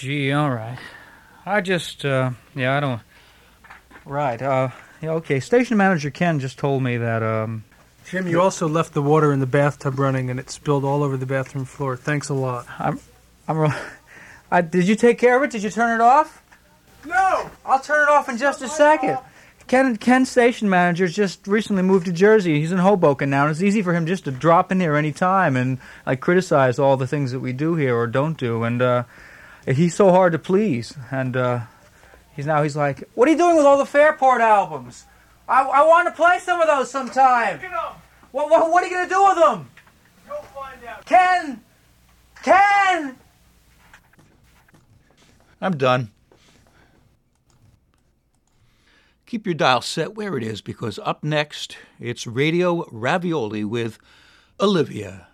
gee, all right. I just, uh, yeah, I don't. Right, uh, yeah, okay. Station manager Ken just told me that, um, Jim, you also left the water in the bathtub running, and it spilled all over the bathroom floor. Thanks a lot. I'm, I'm. re- I, did you take care of it? Did you turn it off? No. I'll turn it off in just a second. Ken, Ken, station manager, just recently moved to Jersey. He's in Hoboken now, and it's easy for him just to drop in here any time and like criticize all the things that we do here or don't do. And uh, he's so hard to please. And uh, he's now he's like, "What are you doing with all the Fairport albums? I, I want to play some of those sometime. What, what, what are you gonna do with them? Go find out. Ken, Ken." I'm done. Keep your dial set where it is because up next, it's Radio Ravioli with Olivia.